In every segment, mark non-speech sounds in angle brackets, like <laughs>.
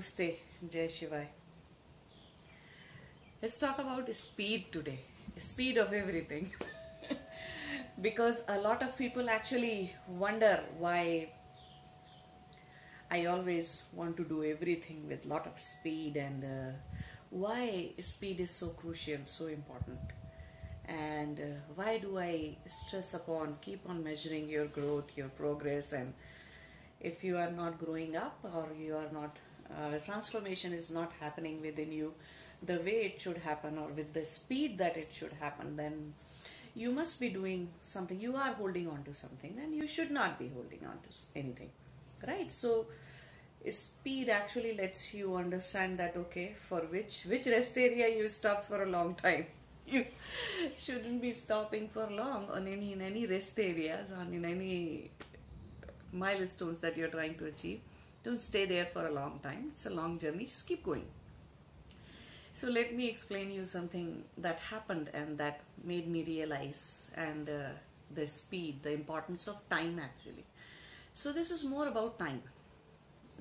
Namaste, Jai Shivai. Let's talk about speed today. Speed of everything. <laughs> because a lot of people actually wonder why I always want to do everything with lot of speed and uh, why speed is so crucial, so important. And uh, why do I stress upon keep on measuring your growth, your progress, and if you are not growing up or you are not uh, transformation is not happening within you the way it should happen or with the speed that it should happen then you must be doing something. You are holding on to something and you should not be holding on to anything right? So speed actually lets you understand that okay for which which rest area you stop for a long time. <laughs> You shouldn't be stopping for long on any in any rest areas on in any milestones that you're trying to achieve. Don't stay there for a long time. It's a long journey. Just keep going. So let me explain you something that happened and that made me realize and uh, the speed, the importance of time actually. So this is more about time.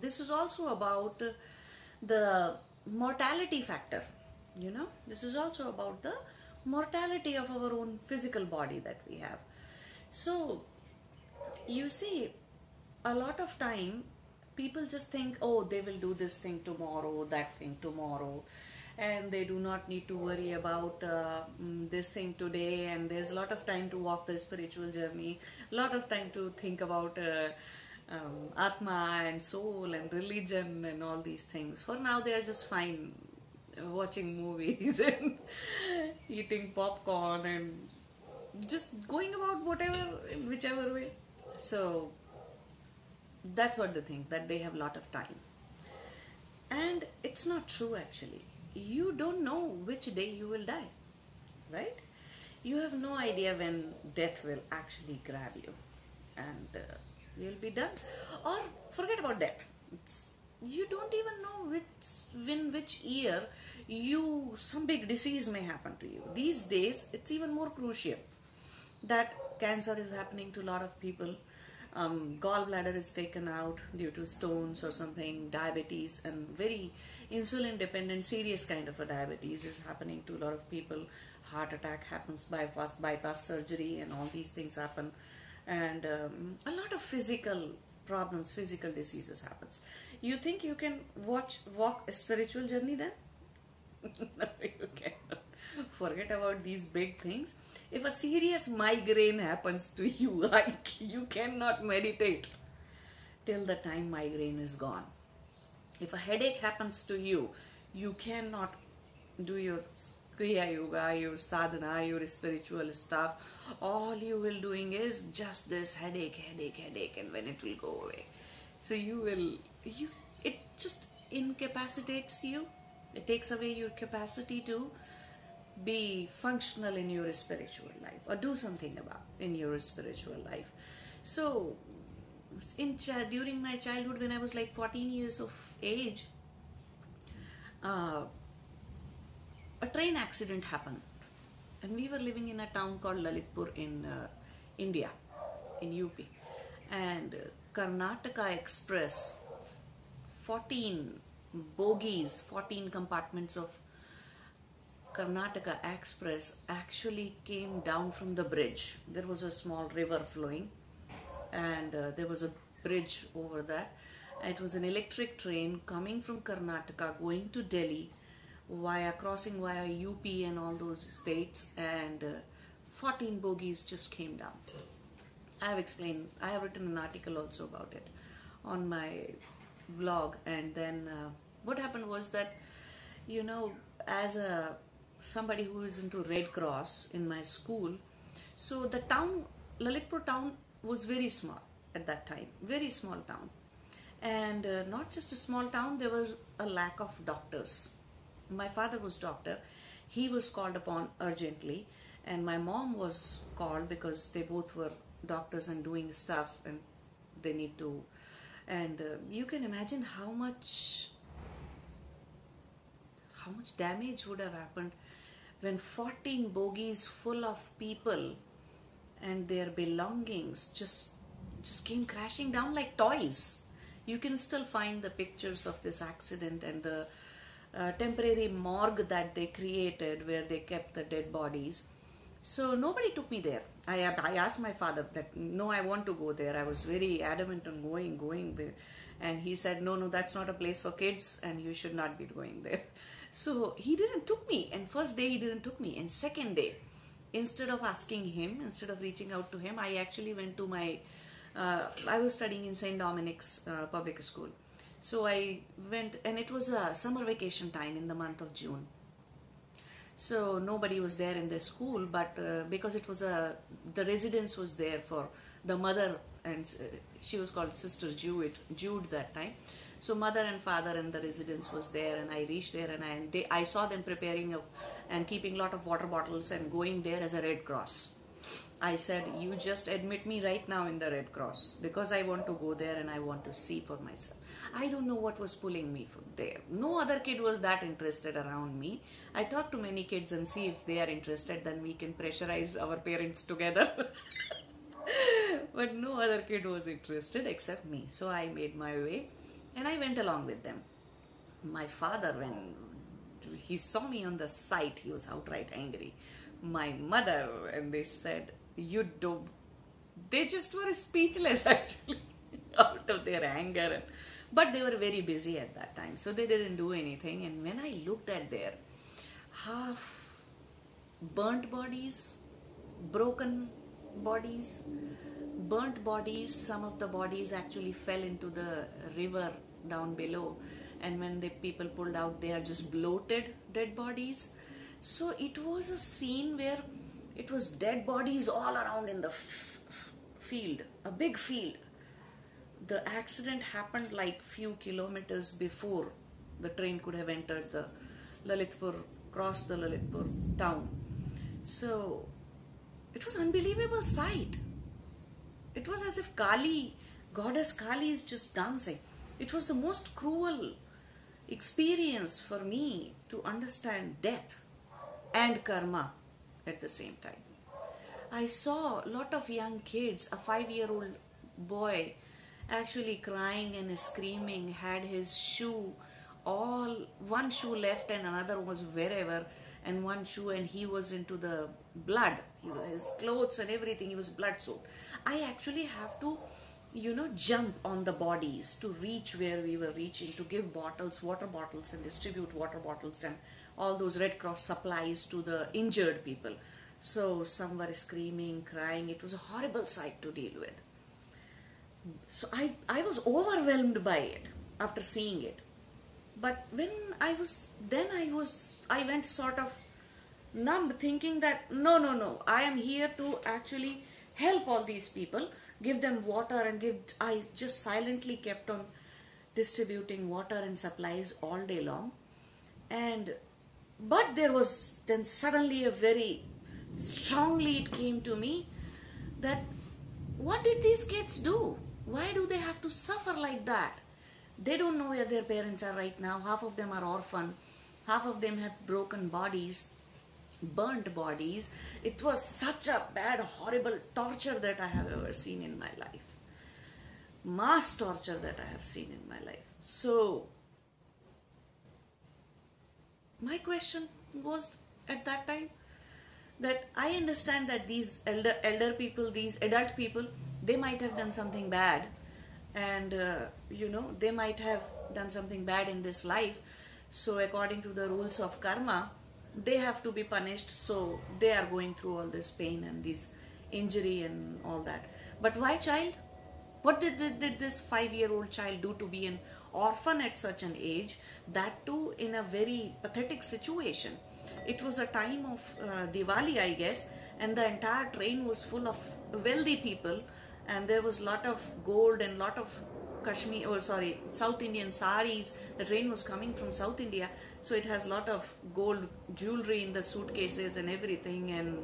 This is also about uh, the mortality factor. You know, this is also about the mortality of our own physical body that we have. So you see a lot of time people just think oh they will do this thing tomorrow that thing tomorrow and they do not need to worry about uh, mm, this thing today and there's a lot of time to walk the spiritual journey a lot of time to think about uh, um, atma and soul and religion and all these things. For now they are just fine uh, watching movies <laughs> and eating popcorn and just going about whatever whichever way. So that's what they think that they have a lot of time. And it's not true actually. You don't know which day you will die right? You have no idea when death will actually grab you and uh, you'll be done. Or forget about death. It's, you don't even know which when which year you some big disease may happen to you. These days it's even more crucial that cancer is happening to a lot of people um, gallbladder is taken out due to stones or something diabetes and very insulin dependent serious kind of a diabetes is happening to a lot of people heart attack happens bypass bypass surgery and all these things happen and um, a lot of physical problems physical diseases happens you think you can watch walk a spiritual journey then no, <laughs> you cannot. Forget about these big things. If a serious migraine happens to you, <laughs> like you cannot meditate till the time migraine is gone. If a headache happens to you, you cannot do your kriya yoga, your sadhana, your spiritual stuff. All you will doing is just this headache, headache, headache, and when it will go away. So you will you it just incapacitates you. It takes away your capacity to be functional in your spiritual life or do something about in your spiritual life. So in during my childhood when I was like 14 years of age, uh, a train accident happened and we were living in a town called Lalitpur in uh, India, in UP. And uh, Karnataka Express, 14 bogies, 14 compartments of Karnataka Express actually came down from the bridge. There was a small river flowing, and uh, there was a bridge over that. It was an electric train coming from Karnataka going to Delhi via crossing via UP and all those states, and uh, 14 bogies just came down. I have explained, I have written an article also about it on my blog, and then uh, what happened was that, you know, as a somebody who is into Red Cross in my school, so the town, Lalitpur town, was very small at that time, very small town, and uh, not just a small town. There was a lack of doctors. My father was doctor. He was called upon urgently, and my mom was called because they both were doctors and doing stuff, and they need to. And uh, you can imagine how much how much damage would have happened when 14 bogies full of people and their belongings just just came crashing down like toys you can still find the pictures of this accident and the uh, temporary morgue that they created where they kept the dead bodies. So nobody took me there. I, I asked my father that no, I want to go there. I was very adamant on going, going. And he said, no, no, that's not a place for kids and you should not be going there. <laughs> So he didn't took me. And first day he didn't took me. And second day, instead of asking him, instead of reaching out to him, I actually went to my, uh, I was studying in St. Dominic's uh, public school. So I went, and it was a summer vacation time in the month of June. So nobody was there in the school, but uh, because it was a, the residence was there for the mother, and she was called Sister Jude, Jude that time. So mother and father and the residence was there, and I reached there, and I, and they, I saw them preparing a, and keeping lot of water bottles and going there as a Red Cross. I said, you just admit me right now in the Red Cross because I want to go there and I want to see for myself. I don't know what was pulling me from there. No other kid was that interested around me. I talk to many kids and see if they are interested, then we can pressurize our parents together. <laughs> but no other kid was interested except me. So I made my way and I went along with them. My father, when he saw me on the site, he was outright angry. My mother, and they said, You don't. They just were speechless <laughs> actually, out of their anger. But they were very busy at that time, so they didn't do anything. And when I looked at their half burnt bodies, broken bodies, burnt bodies, some of the bodies actually fell into the river down below and when the people pulled out they are just bloated dead bodies so it was a scene where it was dead bodies all around in the f- field a big field. The accident happened like few kilometers before the train could have entered the lalitpur crossed the lalitpur town. So it was unbelievable sight. It was as if kali goddess kali is just dancing. It was the most cruel experience for me to understand death and karma at the same time. I saw a lot of young kids, a five year old boy actually crying and screaming, had his shoe all one shoe left and another was wherever, and one shoe, and he was into the blood. His clothes and everything, he was blood soaked. I actually have to you know jump on the bodies to reach where we were reaching to give bottles water bottles and distribute water bottles and all those red cross supplies to the injured people. So some were screaming crying. It was a horrible sight to deal with. So i i was overwhelmed by it after seeing it. But when i was then i was i went sort of numb thinking that no no no. I am here to actually help all these people give them water and give i just silently kept on distributing water and supplies all day long. And but there was then suddenly a very strongly it came to me that what did these kids do why do they have to suffer like that they don't know where their parents are right now half of them are orphan half of them have broken bodies burnt bodies. It was such a bad, horrible torture that I have ever seen in my life. Mass torture that I have seen in my life. So, my question was at that time that I understand that these elder elder people, these adult people, they might have done something bad, and uh, you know they might have done something bad in this life. So according to the rules of karma, they have to be punished. So they are going through all this pain and this injury and all that. But why child? What did, did, did this five year old child do to be an orphan at such an age that too in a very pathetic situation it was a time of uh, diwali i guess and the entire train was full of wealthy people and there was lot of gold and lot of Kashmir, or oh, sorry, South Indian saris. The train was coming from South India, so it has lot of gold jewelry in the suitcases and everything, and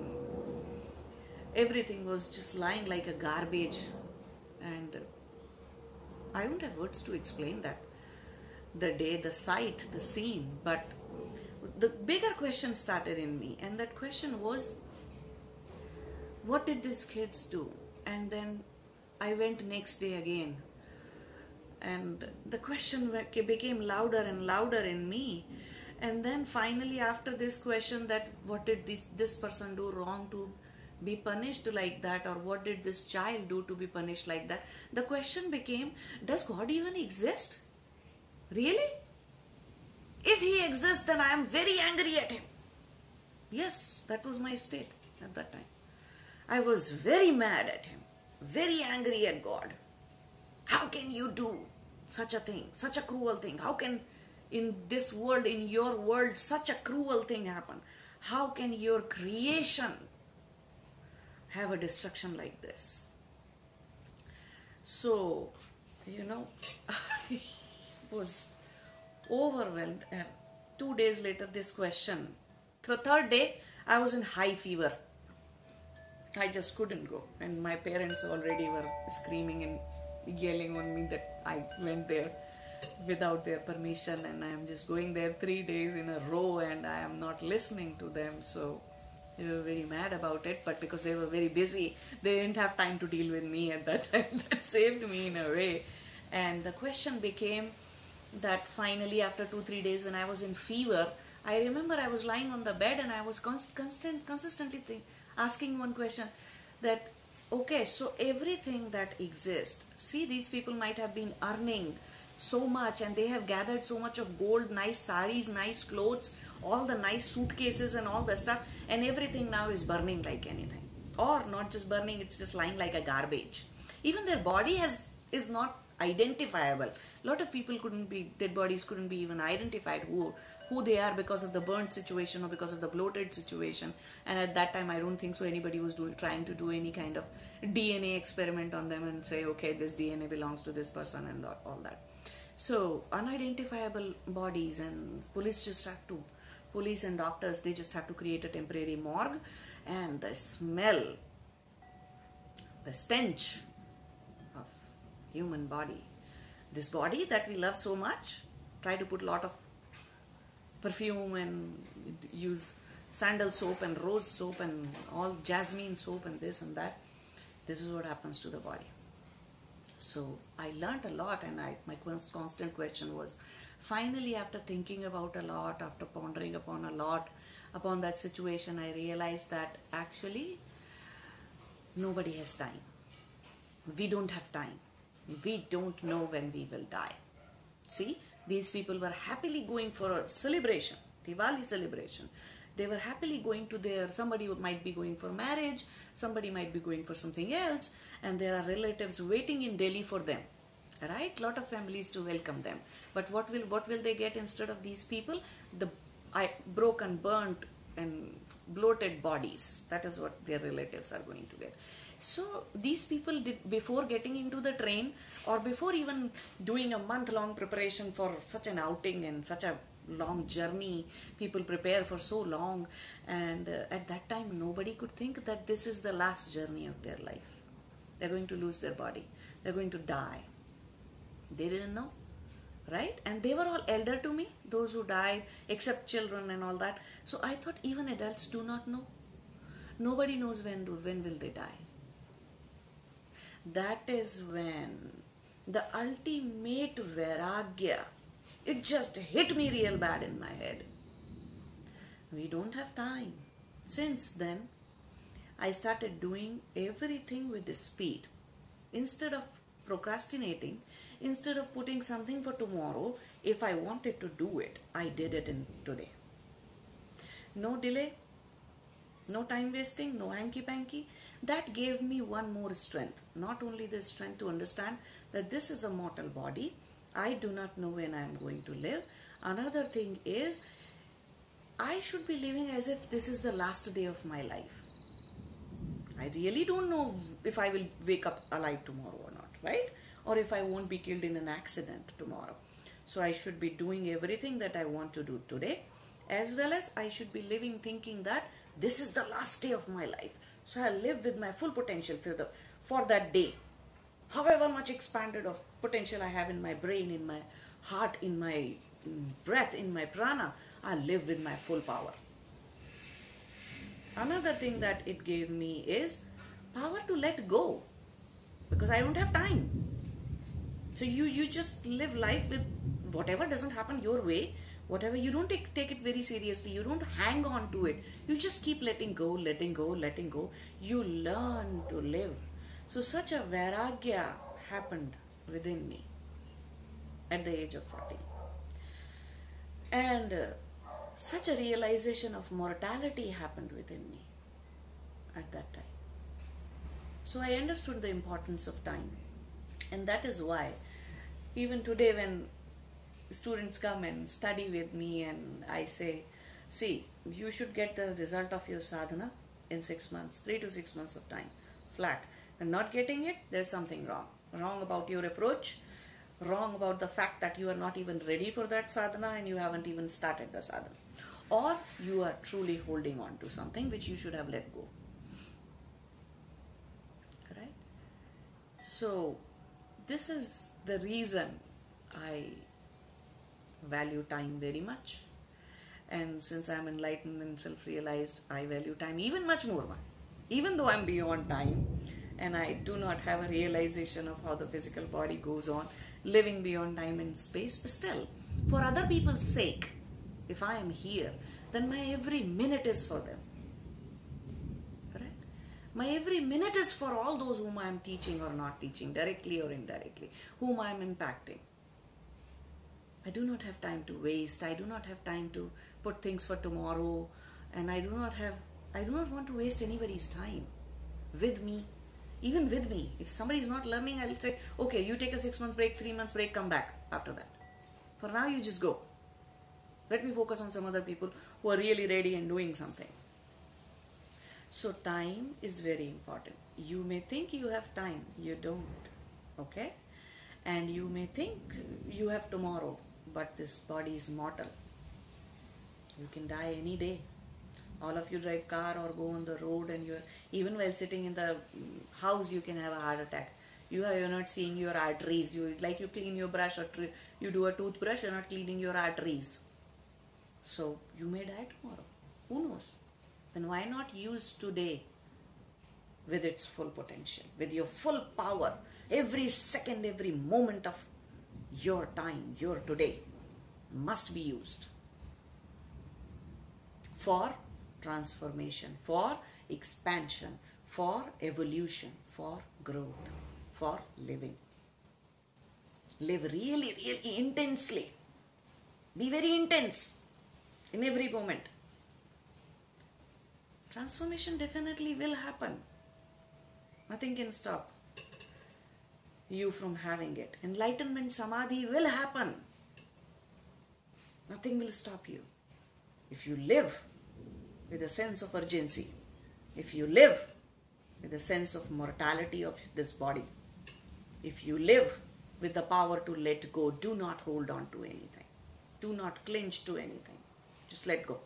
everything was just lying like a garbage. And I don't have words to explain that. The day, the sight, the scene, but the bigger question started in me, and that question was, what did these kids do? And then I went next day again and the question became louder and louder in me and then finally after this question that what did this this person do wrong to be punished like that or what did this child do to be punished like that? The question became does god even exist? Really? If he exists then i am very angry at him. Yes that was my state at that time. I was very mad at him very angry at god. How can you do such a thing, such a cruel thing? How can in this world, in your world, such a cruel thing happen? How can your creation have a destruction like this? So, you know, <laughs> I was overwhelmed. And two days later, this question. The third day, I was in high fever. I just couldn't go. And my parents already were screaming and yelling on me that I went there without their permission and I am just going there three days in a row and I am not listening to them. So they were very mad about it, but because they were very busy, they didn't have time to deal with me at that time. <laughs> that saved me in a way. And the question became that finally, after two, three days, when I was in fever, I remember I was lying on the bed and I was const- constant, consistently asking one question that, okay, so everything that exists, see, these people might have been earning so much and they have gathered so much of gold, nice saris, nice clothes, all the nice suitcases and all the stuff, and everything now is burning like anything. Or not just burning, it's just lying like a garbage. Even their body has is not identifiable. A lot of people couldn't be dead bodies couldn't be even identified who who they are because of the burnt situation or because of the bloated situation. And at that time, I don't think so. Anybody was doing trying to do any kind of DNA experiment on them and say, okay, this DNA belongs to this person and all that. So unidentifiable bodies and police just have to, police and doctors, they just have to create a temporary morgue and the smell, the stench of human body. This body that we love so much, try to put a lot of perfume and use sandal soap and rose soap and all jasmine soap and this and that. This is what happens to the body. So I learned a lot, and I, my constant question was finally, after thinking about a lot, after pondering upon a lot upon that situation, I realized that actually nobody has time. We don't have time. We don't know when we will die. See, these people were happily going for a celebration, Diwali celebration. They were happily going to their, somebody might be going for marriage, somebody might be going for something else, and there are relatives waiting in Delhi for them. Right? Lot of families to welcome them. But what will what will they get instead of these people? The I, broken, burnt, and bloated bodies. That is what their relatives are going to get. So these people did before getting into the train or before even doing a month long preparation for such an outing and such a long journey. People prepare for so long. And uh, at that time nobody could think that this is the last journey of their life. They're going to lose their body. They're going to die. They didn't know right? And they were all elder to me those who died except children and all that. So i thought even adults do not know. Nobody knows when do when will they die. That is when the ultimate vairagya it just hit me real bad in my head. We don't have time. Since then, I started doing everything with the speed. Instead of procrastinating, instead of putting something for tomorrow, if I wanted to do it, I did it in today. No delay, no time wasting, no hanky panky. That gave me one more strength. Not only the strength to understand that this is a mortal body, I do not know when I am going to live. Another thing is, I should be living as if this is the last day of my life. I really don't know if I will wake up alive tomorrow or not, right? Or if I won't be killed in an accident tomorrow. So I should be doing everything that I want to do today, as well as I should be living thinking that this is the last day of my life. So I live with my full potential for the for that day however much expanded of potential I have in my brain, in my heart, in my breath, in my prana, I live with my full power. Another thing that it gave me is power to let go because I don't have time. So you you just live life with whatever doesn't happen your way, whatever you don't take, take it very seriously. You don't hang on to it. You just keep letting go, letting go, letting go. You learn to live. So such a vairagya happened within me at the age of 40. And uh, such a realization of mortality happened within me at that time. So I understood the importance of time. And that is why, even today, when students come and study with me, and I say, see, you should get the result of your sadhana in six months, three to six months of time, flat. And not getting it, there's something wrong. Wrong about your approach, wrong about the fact that you are not even ready for that sadhana and you haven't even started the sadhana. Or you are truly holding on to something which you should have let go. Right? So, this is the reason I value time very much. And since I'm enlightened and self realized, I value time even much more. Even though I'm beyond time and I do not have a realization of how the physical body goes on, living beyond time and space, still, for other people's sake, if I am here, then my every minute is for them. My every minute is for all those whom I am teaching or not teaching, directly or indirectly, whom I am impacting. I do not have time to waste. I do not have time to put things for tomorrow. And I do not have, I do not want to waste anybody's time with me. Even with me. If somebody is not learning, I will say, okay, you take a six month break, three months break, come back after that. For now, you just go. Let me focus on some other people who are really ready and doing something. So, time is very important. You may think you have time, you don't. Okay? And you may think you have tomorrow, but this body is mortal. You can die any day. All of you drive car or go on the road, and you're even while sitting in the house, you can have a heart attack. You are you're not seeing your arteries. You like you clean your brush or tr- you do a toothbrush, you're not cleaning your arteries. So you may die tomorrow. Who knows? Then why not use today with its full potential, with your full power, every second, every moment of your time, your today must be used for transformation, for expansion, for evolution, for growth, for living. Live really, really intensely. Be very intense in every moment. Transformation definitely will happen. Nothing can stop you from having it. Enlightenment, samadhi will happen. Nothing will stop you. If you live with a sense of urgency, if you live with a sense of mortality of this body, if you live with the power to let go, do not hold on to anything, do not clinch to anything, just let go.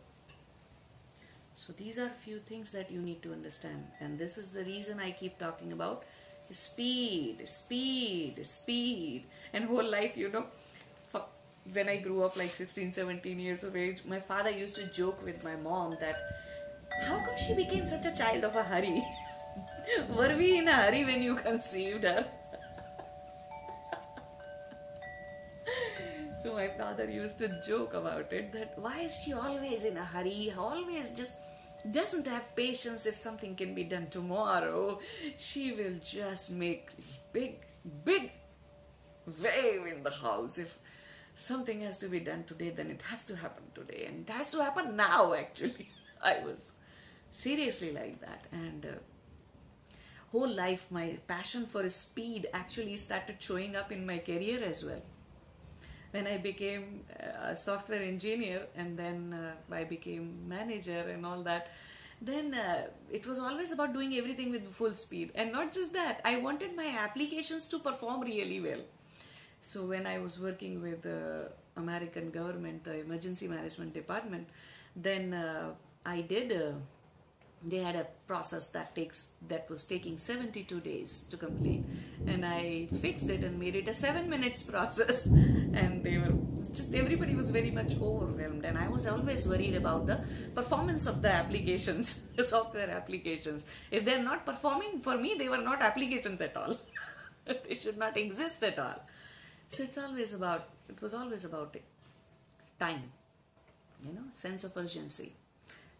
So, these are few things that you need to understand, and this is the reason I keep talking about speed, speed, speed, and whole life, you know. When I grew up like 16, 17 years of age, my father used to joke with my mom that how come she became such a child of a hurry? <laughs> Were we in a hurry when you conceived her? <laughs> so my father used to joke about it that why is she always in a hurry? Always just doesn't have patience if something can be done tomorrow. She will just make big, big wave in the house. If something has to be done today, then it has to happen today. And it has to happen now, actually. <laughs> I was seriously like that. And uh, whole life, my passion for speed actually started showing up in my career as well. When I became a software engineer and then uh, I became manager and all that, then uh, it was always about doing everything with full speed. And not just that, I wanted my applications to perform really well. So when I was working with the American government, the emergency management department, then uh, I did. Uh, they had a process that takes that was taking 72 days to complete, and I fixed it and made it a seven minutes process. <laughs> And they were just everybody was very much overwhelmed, and I was always worried about the performance of the applications, <laughs> the software applications. If they're not performing for me, they were not applications at all. <laughs> they should not exist at all. So it's always about it was always about time you know sense of urgency.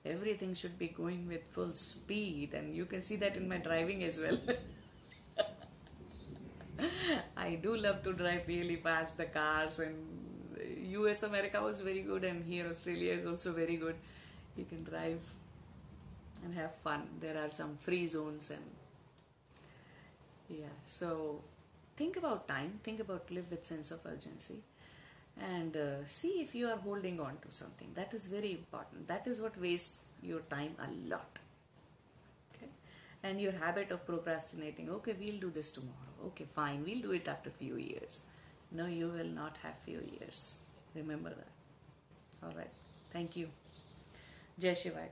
Everything should be going with full speed and you can see that in my driving as well. <laughs> I do love to drive really fast the cars and us america was very good and here australia is also very good. You can drive and have fun. There are some free zones and yeah so think about time, think about live with sense of urgency and uh, see if you are holding on to something. That is very important. That is what wastes your time a lot. Okay? And your habit of procrastinating, okay, we'll do this tomorrow. Okay, fine, we'll do it after a few years. No, you will not have few years. Remember that. All right. Thank you. Jai Shivai.